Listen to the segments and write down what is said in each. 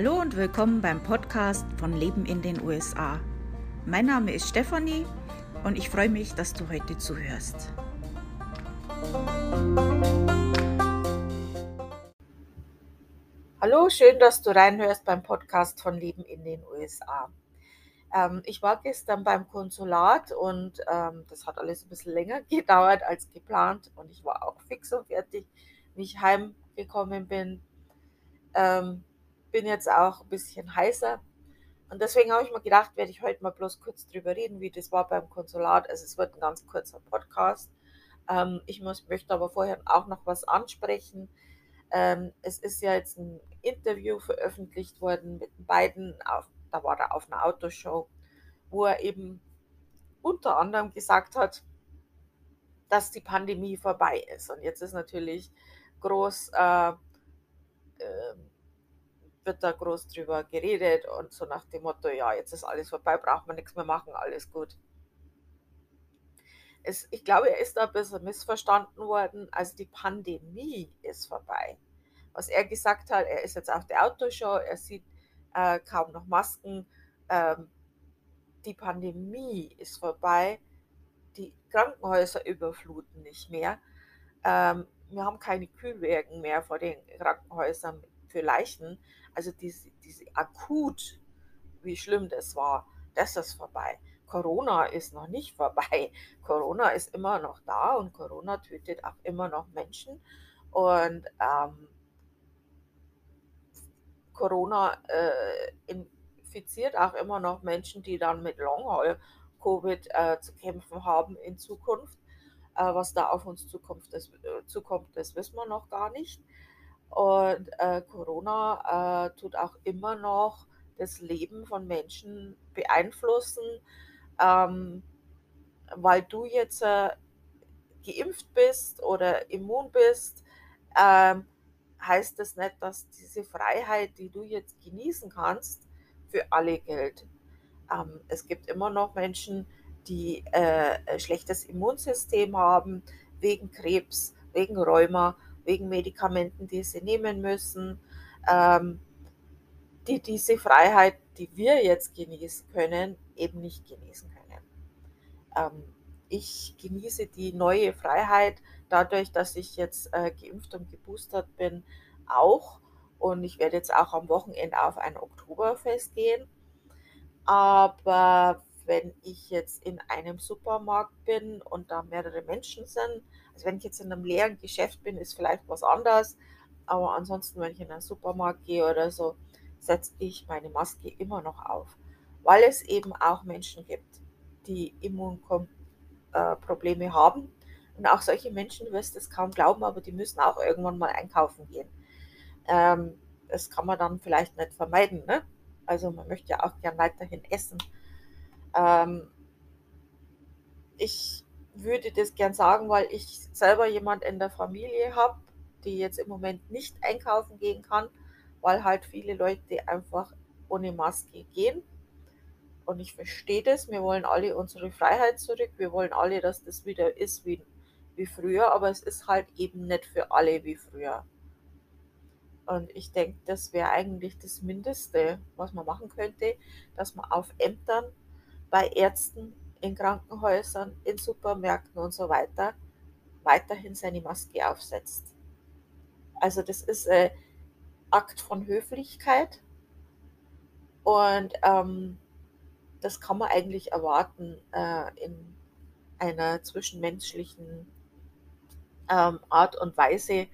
Hallo und willkommen beim Podcast von Leben in den USA. Mein Name ist Stefanie und ich freue mich, dass du heute zuhörst. Hallo, schön, dass du reinhörst beim Podcast von Leben in den USA. Ähm, ich war gestern beim Konsulat und ähm, das hat alles ein bisschen länger gedauert als geplant und ich war auch fix und fertig, wie ich heimgekommen bin. Ähm, bin jetzt auch ein bisschen heißer und deswegen habe ich mir gedacht, werde ich heute mal bloß kurz drüber reden, wie das war beim Konsulat. Also es wird ein ganz kurzer Podcast. Ähm, ich muss, möchte aber vorher auch noch was ansprechen. Ähm, es ist ja jetzt ein Interview veröffentlicht worden mit beiden, auf, da war er auf einer Autoshow, wo er eben unter anderem gesagt hat, dass die Pandemie vorbei ist. Und jetzt ist natürlich groß, äh, äh, wird da groß drüber geredet und so nach dem Motto, ja, jetzt ist alles vorbei, braucht man nichts mehr machen, alles gut. Es, ich glaube, er ist da ein bisschen missverstanden worden. Also die Pandemie ist vorbei was er gesagt hat, er ist jetzt auf der Autoshow, er sieht äh, kaum noch Masken. Ähm, die Pandemie ist vorbei, die Krankenhäuser überfluten nicht mehr. Ähm, wir haben keine Kühlwägen mehr vor den Krankenhäusern für Leichen. Also diese, diese akut, wie schlimm das war, das ist vorbei. Corona ist noch nicht vorbei. Corona ist immer noch da und Corona tötet auch immer noch Menschen. Und ähm, Corona äh, infiziert auch immer noch Menschen, die dann mit Long-Haul-Covid äh, zu kämpfen haben in Zukunft. Äh, was da auf uns zukommt das, äh, zukommt, das wissen wir noch gar nicht. Und äh, Corona äh, tut auch immer noch das Leben von Menschen beeinflussen, ähm, weil du jetzt geimpft bist oder immun bist. Ähm, heißt das nicht, dass diese Freiheit, die du jetzt genießen kannst, für alle gilt. Ähm, es gibt immer noch Menschen, die äh, ein schlechtes Immunsystem haben, wegen Krebs, wegen Rheuma, wegen Medikamenten, die sie nehmen müssen, ähm, die diese Freiheit, die wir jetzt genießen können, eben nicht genießen können. Ähm, ich genieße die neue Freiheit dadurch, dass ich jetzt äh, geimpft und geboostert bin, auch. Und ich werde jetzt auch am Wochenende auf ein Oktoberfest gehen. Aber wenn ich jetzt in einem Supermarkt bin und da mehrere Menschen sind, also wenn ich jetzt in einem leeren Geschäft bin, ist vielleicht was anderes. Aber ansonsten, wenn ich in einen Supermarkt gehe oder so, setze ich meine Maske immer noch auf. Weil es eben auch Menschen gibt, die Immunprobleme haben und auch solche Menschen, du wirst es kaum glauben, aber die müssen auch irgendwann mal einkaufen gehen. Ähm, das kann man dann vielleicht nicht vermeiden. Ne? Also man möchte ja auch gern weiterhin essen. Ähm, ich würde das gern sagen, weil ich selber jemand in der Familie habe, die jetzt im Moment nicht einkaufen gehen kann, weil halt viele Leute einfach ohne Maske gehen. Und ich verstehe das. Wir wollen alle unsere Freiheit zurück. Wir wollen alle, dass das wieder ist wie wie früher, aber es ist halt eben nicht für alle wie früher. Und ich denke, das wäre eigentlich das Mindeste, was man machen könnte, dass man auf Ämtern, bei Ärzten, in Krankenhäusern, in Supermärkten und so weiter weiterhin seine Maske aufsetzt. Also das ist ein Akt von Höflichkeit und ähm, das kann man eigentlich erwarten äh, in einer zwischenmenschlichen ähm, Art und Weise,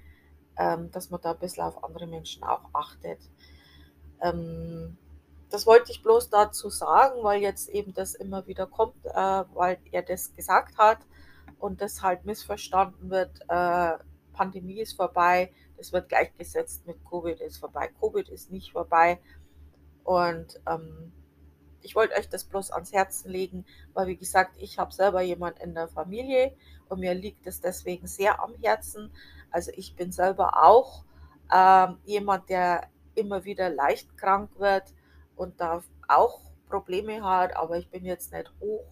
ähm, dass man da ein bisschen auf andere Menschen auch achtet. Ähm, das wollte ich bloß dazu sagen, weil jetzt eben das immer wieder kommt, äh, weil er das gesagt hat und das halt missverstanden wird. Äh, Pandemie ist vorbei, das wird gleichgesetzt mit Covid ist vorbei. Covid ist nicht vorbei. Und ähm, ich wollte euch das bloß ans Herzen legen, weil wie gesagt, ich habe selber jemand in der Familie und mir liegt es deswegen sehr am Herzen. Also ich bin selber auch ähm, jemand, der immer wieder leicht krank wird und da auch Probleme hat, aber ich bin jetzt nicht hoch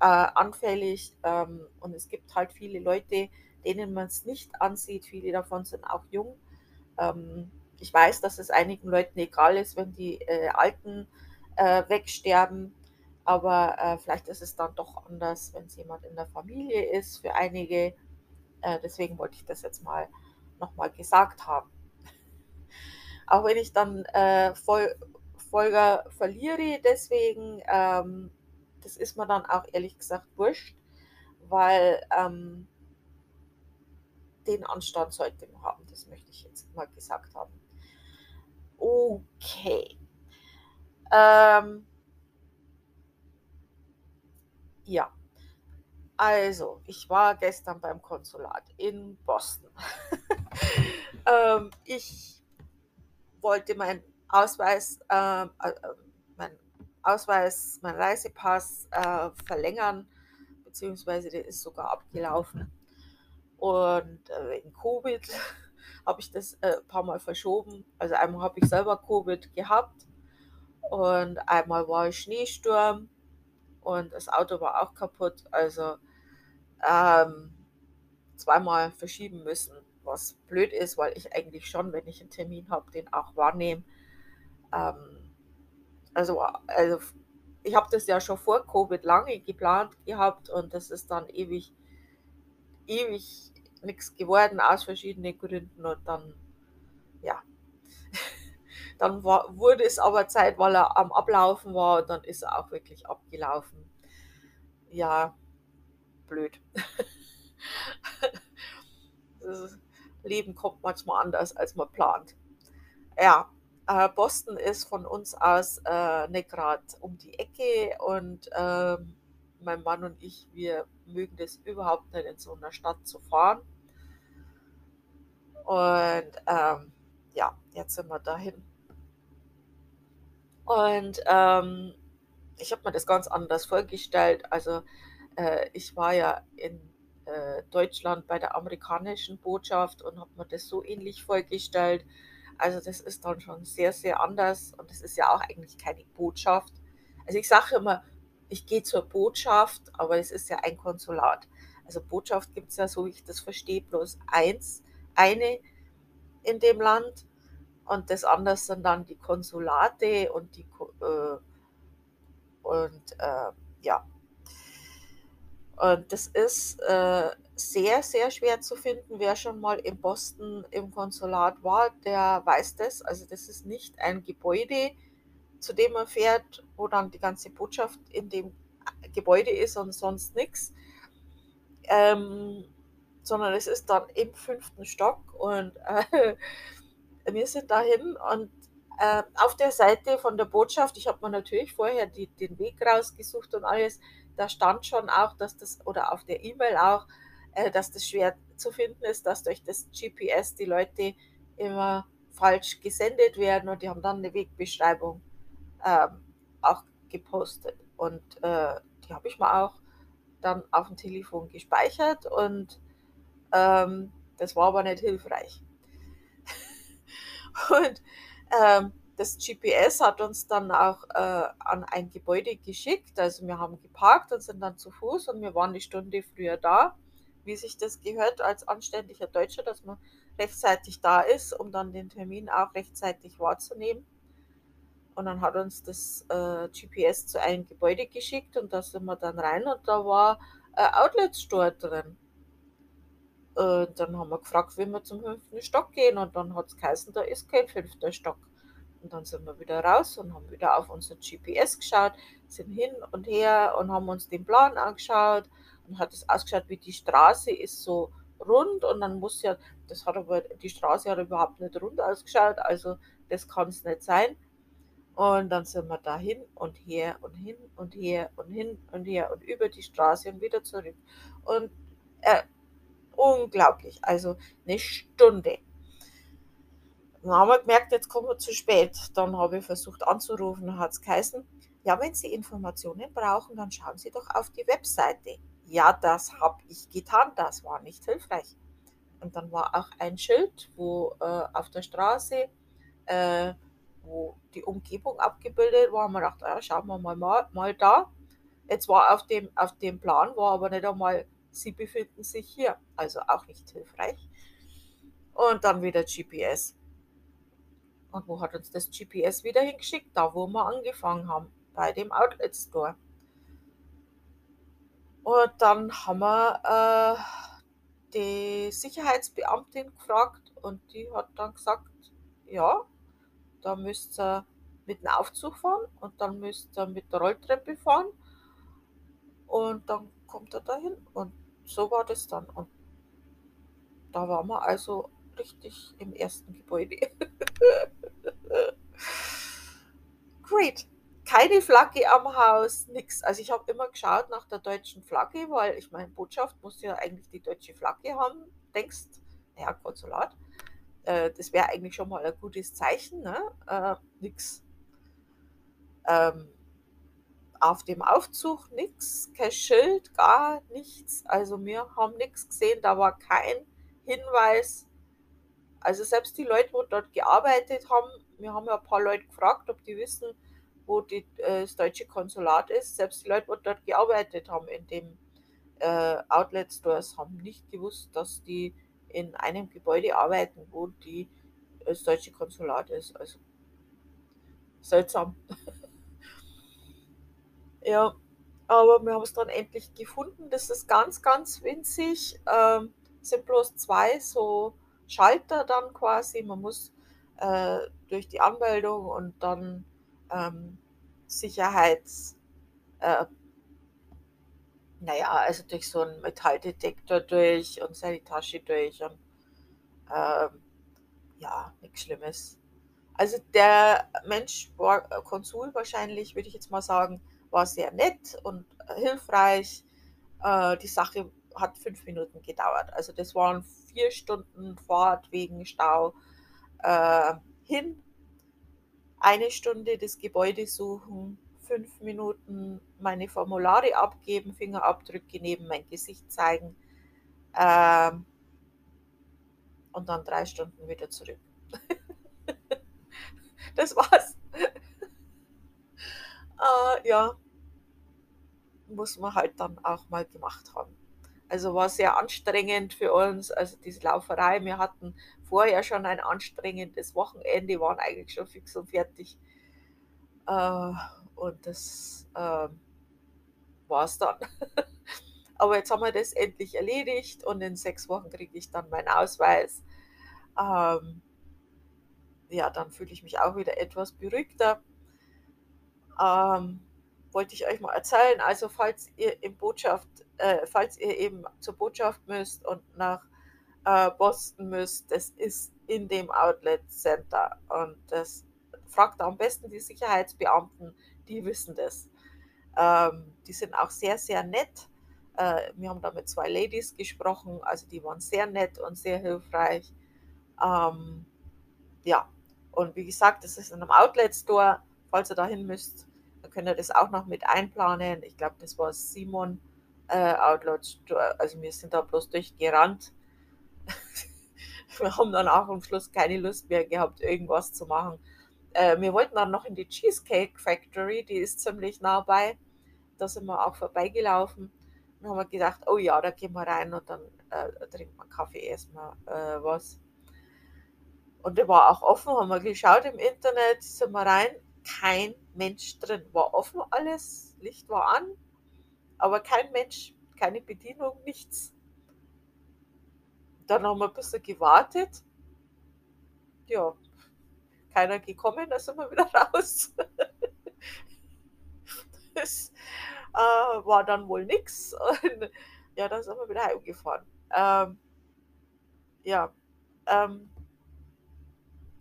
äh, anfällig ähm, und es gibt halt viele Leute, denen man es nicht ansieht. Viele davon sind auch jung. Ähm, ich weiß, dass es einigen Leuten egal ist, wenn die äh, Alten äh, wegsterben, aber äh, vielleicht ist es dann doch anders, wenn es jemand in der Familie ist, für einige. Äh, deswegen wollte ich das jetzt mal nochmal gesagt haben. Auch wenn ich dann äh, Vol Folger verliere, deswegen, ähm, das ist mir dann auch ehrlich gesagt wurscht, weil ähm, den Anstand sollte man haben. Das möchte ich jetzt mal gesagt haben. Okay. Ähm, ja. Also, ich war gestern beim Konsulat in Boston. ähm, ich wollte meinen Ausweis, äh, äh, mein Ausweis, mein Reisepass äh, verlängern, beziehungsweise der ist sogar abgelaufen. Und äh, wegen Covid habe ich das ein äh, paar Mal verschoben. Also einmal habe ich selber Covid gehabt und einmal war ich Schneesturm und das Auto war auch kaputt. Also ähm, zweimal verschieben müssen, was blöd ist, weil ich eigentlich schon, wenn ich einen Termin habe, den auch wahrnehme. Ähm, also, also ich habe das ja schon vor Covid lange geplant gehabt und das ist dann ewig, ewig nichts geworden aus verschiedenen Gründen und dann, ja, dann war, wurde es aber Zeit, weil er am Ablaufen war und dann ist er auch wirklich abgelaufen. Ja, blöd. das Leben kommt manchmal anders, als man plant. Ja, äh, Boston ist von uns aus äh, nicht gerade um die Ecke und äh, mein Mann und ich, wir mögen das überhaupt nicht in so einer Stadt zu fahren. Und ähm, ja, jetzt sind wir dahin. Und ähm, ich habe mir das ganz anders vorgestellt. Also äh, ich war ja in äh, Deutschland bei der amerikanischen Botschaft und habe mir das so ähnlich vorgestellt. Also das ist dann schon sehr, sehr anders und das ist ja auch eigentlich keine Botschaft. Also ich sage immer, ich gehe zur Botschaft, aber es ist ja ein Konsulat. Also Botschaft gibt es ja, so wie ich das verstehe, bloß eins, eine in dem Land und das andere sind dann die Konsulate und die äh, und äh, ja, und das ist äh, sehr, sehr schwer zu finden. Wer schon mal in Boston im Konsulat war, der weiß das. Also das ist nicht ein Gebäude, zu dem man fährt, wo dann die ganze Botschaft in dem Gebäude ist und sonst nichts. Ähm, sondern es ist dann im fünften Stock und äh, wir sind dahin und äh, auf der Seite von der Botschaft, ich habe mir natürlich vorher die, den Weg rausgesucht und alles, da stand schon auch, dass das, oder auf der E-Mail auch, äh, dass das schwer zu finden ist, dass durch das GPS die Leute immer falsch gesendet werden und die haben dann eine Wegbeschreibung ähm, auch gepostet. Und äh, die habe ich mir auch dann auf dem Telefon gespeichert und ähm, das war aber nicht hilfreich. und ähm, das GPS hat uns dann auch äh, an ein Gebäude geschickt. Also wir haben geparkt und sind dann zu Fuß und wir waren eine Stunde früher da, wie sich das gehört als anständiger Deutscher, dass man rechtzeitig da ist, um dann den Termin auch rechtzeitig wahrzunehmen. Und dann hat uns das äh, GPS zu einem Gebäude geschickt und da sind wir dann rein und da war ein Outlet Store drin. Und dann haben wir gefragt, wie wir zum fünften Stock gehen und dann hat es geheißen, da ist kein fünfter Stock. Und dann sind wir wieder raus und haben wieder auf unser GPS geschaut, sind hin und her und haben uns den Plan angeschaut und hat es ausgeschaut, wie die Straße ist so rund und dann muss ja, das hat aber, die Straße hat überhaupt nicht rund ausgeschaut, also das kann es nicht sein. Und dann sind wir da hin und her und hin und her und hin und her und über die Straße und wieder zurück. Und äh, unglaublich, also eine Stunde. Dann haben wir gemerkt, jetzt kommen wir zu spät. Dann habe ich versucht anzurufen, hat es geheißen, ja, wenn Sie Informationen brauchen, dann schauen Sie doch auf die Webseite. Ja, das habe ich getan, das war nicht hilfreich. Und dann war auch ein Schild, wo äh, auf der Straße, äh, wo die Umgebung abgebildet war. Man dachte, ja, schauen wir mal, mal, mal da. Jetzt war auf dem, auf dem Plan, war aber nicht einmal, Sie befinden sich hier. Also auch nicht hilfreich. Und dann wieder GPS. Und wo hat uns das GPS wieder hingeschickt? Da, wo wir angefangen haben, bei dem Outlet Store. Und dann haben wir äh, die Sicherheitsbeamtin gefragt und die hat dann gesagt, ja, da müsst ihr mit dem Aufzug fahren und dann müsst ihr mit der Rolltreppe fahren und dann kommt er dahin und so war das dann. Und da waren wir also richtig im ersten Gebäude. Great. Keine Flagge am Haus, nichts. Also ich habe immer geschaut nach der deutschen Flagge, weil ich meine, Botschaft muss ja eigentlich die deutsche Flagge haben, denkst, naja, Konsulat. Äh, das wäre eigentlich schon mal ein gutes Zeichen, ne? Äh, nix. Ähm, auf dem Aufzug nichts, kein Schild, gar nichts. Also wir haben nichts gesehen, da war kein Hinweis. Also selbst die Leute, die dort gearbeitet haben, wir haben ja ein paar Leute gefragt, ob die wissen, wo die, äh, das deutsche Konsulat ist. Selbst die Leute, die dort gearbeitet haben in dem äh, Outlet Stores, haben nicht gewusst, dass die in einem Gebäude arbeiten, wo die, das deutsche Konsulat ist. Also seltsam. ja, aber wir haben es dann endlich gefunden. Das ist ganz, ganz winzig. Ähm, sind bloß zwei so Schalter dann quasi. Man muss äh, durch die Anmeldung und dann ähm, Sicherheits, äh, naja, also durch so einen Metalldetektor durch und seine Tasche durch und ähm, ja, nichts Schlimmes. Also der Mensch war äh, Konsul wahrscheinlich, würde ich jetzt mal sagen, war sehr nett und hilfreich. Äh, die Sache hat fünf Minuten gedauert. Also das waren vier Stunden Fahrt wegen Stau äh, hin, eine Stunde das Gebäude suchen, fünf Minuten meine Formulare abgeben, Fingerabdrücke neben mein Gesicht zeigen äh, und dann drei Stunden wieder zurück. das war's. äh, ja, muss man halt dann auch mal gemacht haben. Also war sehr anstrengend für uns, also diese Lauferei. Wir hatten vorher schon ein anstrengendes Wochenende, waren eigentlich schon fix und fertig. Äh, und das äh, war es dann. Aber jetzt haben wir das endlich erledigt und in sechs Wochen kriege ich dann meinen Ausweis. Ähm, ja, dann fühle ich mich auch wieder etwas beruhigter. Ähm, wollte ich euch mal erzählen. Also falls ihr in Botschaft, äh, falls ihr eben zur Botschaft müsst und nach äh, Boston müsst, das ist in dem Outlet Center und das fragt am besten die Sicherheitsbeamten, die wissen das. Ähm, die sind auch sehr, sehr nett. Äh, wir haben da mit zwei Ladies gesprochen, also die waren sehr nett und sehr hilfreich. Ähm, ja, und wie gesagt, das ist in einem Outlet Store, falls ihr dahin müsst dann könnt ihr das auch noch mit einplanen. Ich glaube, das war Simon äh, Outload. Also wir sind da bloß durchgerannt. wir haben dann auch am Schluss keine Lust mehr gehabt, irgendwas zu machen. Äh, wir wollten dann noch in die Cheesecake Factory, die ist ziemlich nah bei. Da sind wir auch vorbeigelaufen. Dann haben wir gedacht, oh ja, da gehen wir rein und dann äh, trinken wir Kaffee, erstmal äh, was. Und der war auch offen, haben wir geschaut im Internet, sind wir rein kein Mensch drin. War offen alles, Licht war an, aber kein Mensch, keine Bedienung, nichts. Dann haben wir ein bisschen gewartet. Ja, keiner gekommen, da sind wir wieder raus. das äh, war dann wohl nichts. Ja, dann sind wir wieder heimgefahren. Ähm, ja, ähm,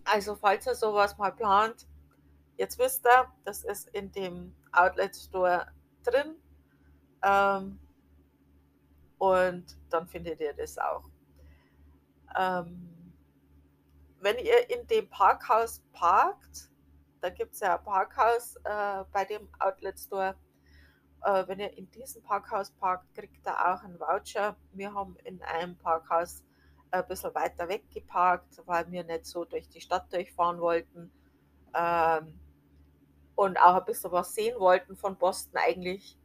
also falls ihr sowas mal plant, Jetzt wisst ihr, das ist in dem Outlet Store drin. Ähm, und dann findet ihr das auch. Ähm, wenn ihr in dem Parkhaus parkt, da gibt es ja ein Parkhaus äh, bei dem Outlet Store. Äh, wenn ihr in diesem Parkhaus parkt, kriegt ihr auch einen Voucher. Wir haben in einem Parkhaus ein bisschen weiter weg geparkt, weil wir nicht so durch die Stadt durchfahren wollten. Ähm, und auch ein bisschen was sehen wollten von Boston eigentlich.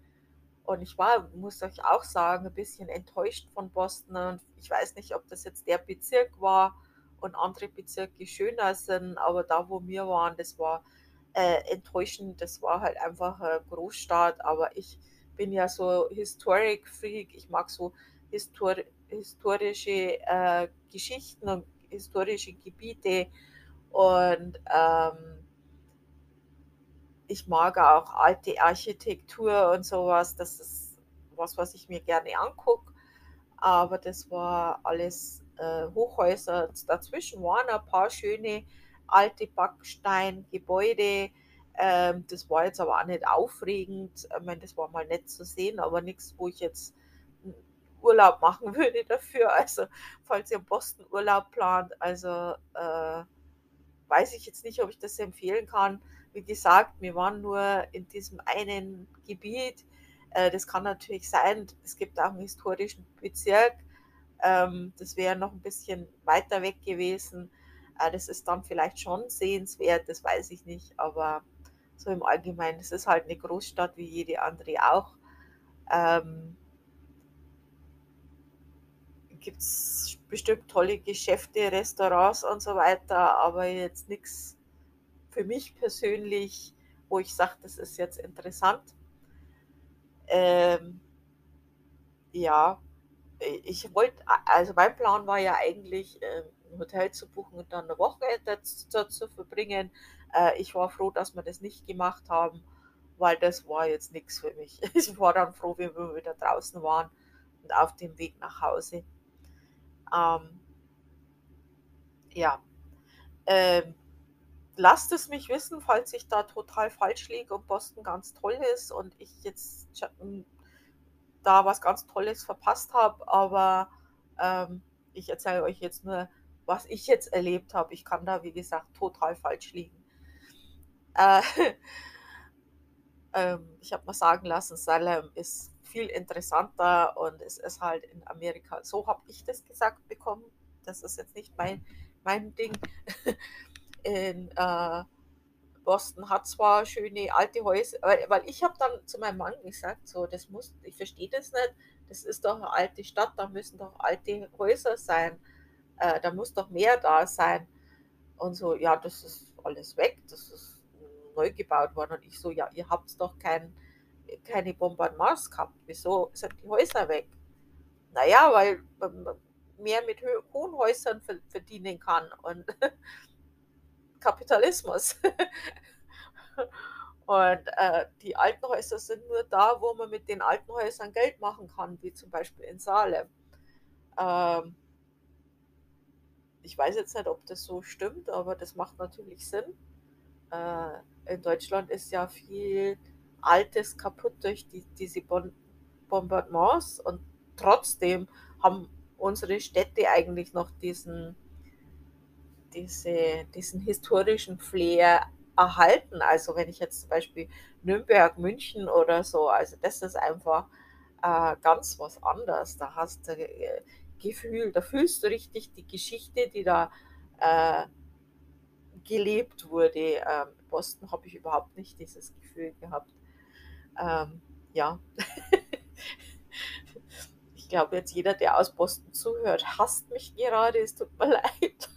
Und ich war, muss euch auch sagen, ein bisschen enttäuscht von Boston. Und ich weiß nicht, ob das jetzt der Bezirk war und andere Bezirke schöner sind, aber da, wo wir waren, das war äh, enttäuschend. Das war halt einfach eine Großstadt, aber ich bin ja so Historic Freak. Ich mag so histor historische äh, Geschichten und historische Gebiete und ähm, ich mag auch alte Architektur und sowas. Das ist was, was ich mir gerne angucke. Aber das war alles äh, Hochhäuser. Dazwischen waren ein paar schöne alte Backsteingebäude. Ähm, das war jetzt aber auch nicht aufregend. Ich meine, das war mal nett zu sehen, aber nichts, wo ich jetzt Urlaub machen würde dafür. Also, falls ihr Boston Urlaub plant, also äh, weiß ich jetzt nicht, ob ich das empfehlen kann. Wie gesagt, wir waren nur in diesem einen Gebiet. Äh, das kann natürlich sein, es gibt auch einen historischen Bezirk. Ähm, das wäre noch ein bisschen weiter weg gewesen. Äh, das ist dann vielleicht schon sehenswert, das weiß ich nicht. Aber so im Allgemeinen, es ist halt eine Großstadt wie jede andere auch. Ähm, Gibt es bestimmt tolle Geschäfte, Restaurants und so weiter, aber jetzt nichts für mich persönlich, wo ich sage, das ist jetzt interessant. Ähm, ja, ich wollte, also mein Plan war ja eigentlich, ähm, ein Hotel zu buchen und dann eine Woche dort zu verbringen. Äh, ich war froh, dass wir das nicht gemacht haben, weil das war jetzt nichts für mich. Ich war dann froh, wie wir wieder draußen waren und auf dem Weg nach Hause. Ähm, ja, ähm, lasst es mich wissen, falls ich da total falsch liege und Boston ganz toll ist und ich jetzt da was ganz Tolles verpasst habe. Aber ähm, ich erzähle euch jetzt nur, was ich jetzt erlebt habe. Ich kann da, wie gesagt, total falsch liegen. Äh, ähm, ich habe mal sagen lassen, Salem ist viel interessanter und es ist halt in Amerika. So habe ich das gesagt bekommen. Das ist jetzt nicht mein, mein Ding. in äh, Boston hat zwar schöne alte Häuser, weil, weil ich habe dann zu meinem Mann gesagt, so, das muss, ich verstehe das nicht, das ist doch eine alte Stadt, da müssen doch alte Häuser sein, äh, da muss doch mehr da sein. Und so, ja, das ist alles weg, das ist neu gebaut worden. Und ich so, ja, ihr habt doch kein, keine Bombardements gehabt, wieso sind die Häuser weg? Naja, weil man mehr mit hohen Häusern verdienen kann. Und Kapitalismus. Und äh, die alten Häuser sind nur da, wo man mit den alten Häusern Geld machen kann, wie zum Beispiel in Salem. Ähm, ich weiß jetzt nicht, ob das so stimmt, aber das macht natürlich Sinn. Äh, in Deutschland ist ja viel Altes kaputt durch die, diese bon Bombardements und trotzdem haben unsere Städte eigentlich noch diesen diese, diesen historischen Flair erhalten. Also wenn ich jetzt zum Beispiel Nürnberg, München oder so, also das ist einfach äh, ganz was anderes. Da hast du äh, Gefühl, da fühlst du richtig die Geschichte, die da äh, gelebt wurde. Ähm, Boston habe ich überhaupt nicht dieses Gefühl gehabt. Ähm, ja. ich glaube jetzt jeder, der aus Boston zuhört, hasst mich gerade. Es tut mir leid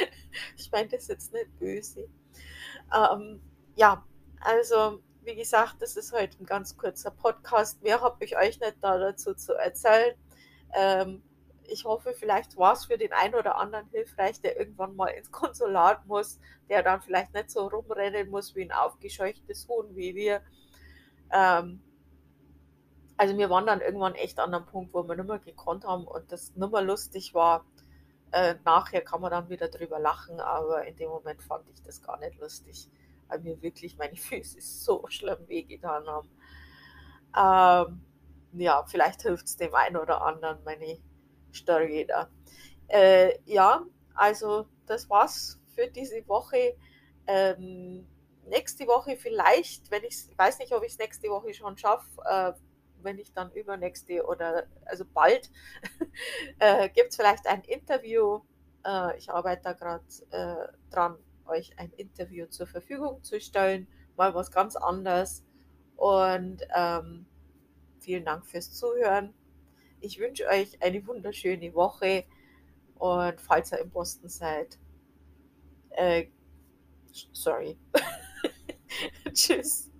ich meine das jetzt nicht böse. Ähm, ja, also wie gesagt, das ist heute ein ganz kurzer Podcast. Mehr habe ich euch nicht da dazu zu erzählen. Ähm, ich hoffe, vielleicht war es für den einen oder anderen hilfreich, der irgendwann mal ins Konsulat muss, der dann vielleicht nicht so rumrennen muss wie ein aufgescheuchtes Huhn wie wir. Ähm, also wir waren dann irgendwann echt an einem Punkt, wo wir nicht mehr gekonnt haben und das nicht mehr lustig war. Äh, nachher kann man dann wieder drüber lachen, aber in dem Moment fand ich das gar nicht lustig, weil mir wirklich meine Füße so schlimm wehgetan haben. Ähm, ja, vielleicht hilft es dem einen oder anderen meine Story da. Äh, ja, also das war's für diese Woche. Ähm, nächste Woche vielleicht, wenn ich weiß nicht, ob ich es nächste Woche schon schaffe, äh, wenn ich dann übernächste oder also bald äh, gibt es vielleicht ein Interview. Äh, ich arbeite da gerade äh, dran, euch ein Interview zur Verfügung zu stellen. Mal was ganz anderes. Und ähm, vielen Dank fürs Zuhören. Ich wünsche euch eine wunderschöne Woche Und falls ihr in Boston seid, äh, sorry. Tschüss.